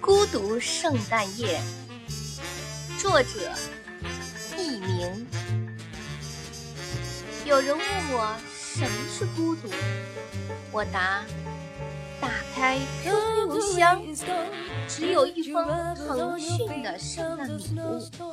孤独圣诞夜，作者佚名。有人问我什么是孤独，我答：打开 QQ 邮箱，只有一封腾讯的圣诞礼物。